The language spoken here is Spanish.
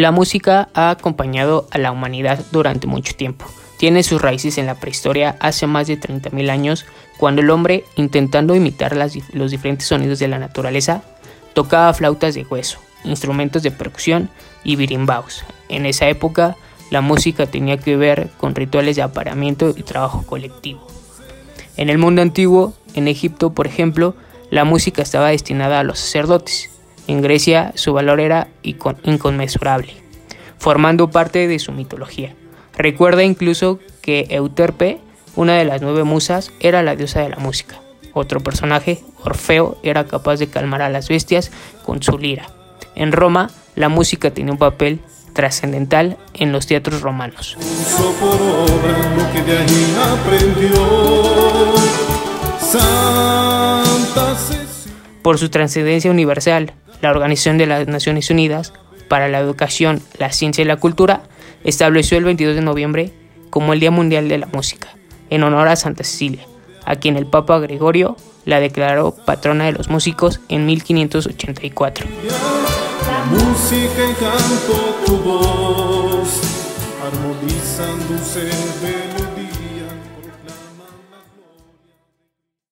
La música ha acompañado a la humanidad durante mucho tiempo. Tiene sus raíces en la prehistoria hace más de 30.000 años, cuando el hombre, intentando imitar los diferentes sonidos de la naturaleza, tocaba flautas de hueso, instrumentos de percusión y birimbaos. En esa época, la música tenía que ver con rituales de apareamiento y trabajo colectivo. En el mundo antiguo, en Egipto, por ejemplo, la música estaba destinada a los sacerdotes. En Grecia su valor era inconmensurable, formando parte de su mitología. Recuerda incluso que Euterpe, una de las nueve musas, era la diosa de la música. Otro personaje, Orfeo, era capaz de calmar a las bestias con su lira. En Roma, la música tenía un papel trascendental en los teatros romanos. Por su trascendencia universal, la Organización de las Naciones Unidas para la Educación, la Ciencia y la Cultura estableció el 22 de noviembre como el Día Mundial de la Música, en honor a Santa Cecilia, a quien el Papa Gregorio la declaró patrona de los músicos en 1584. La música tu voz, armonizando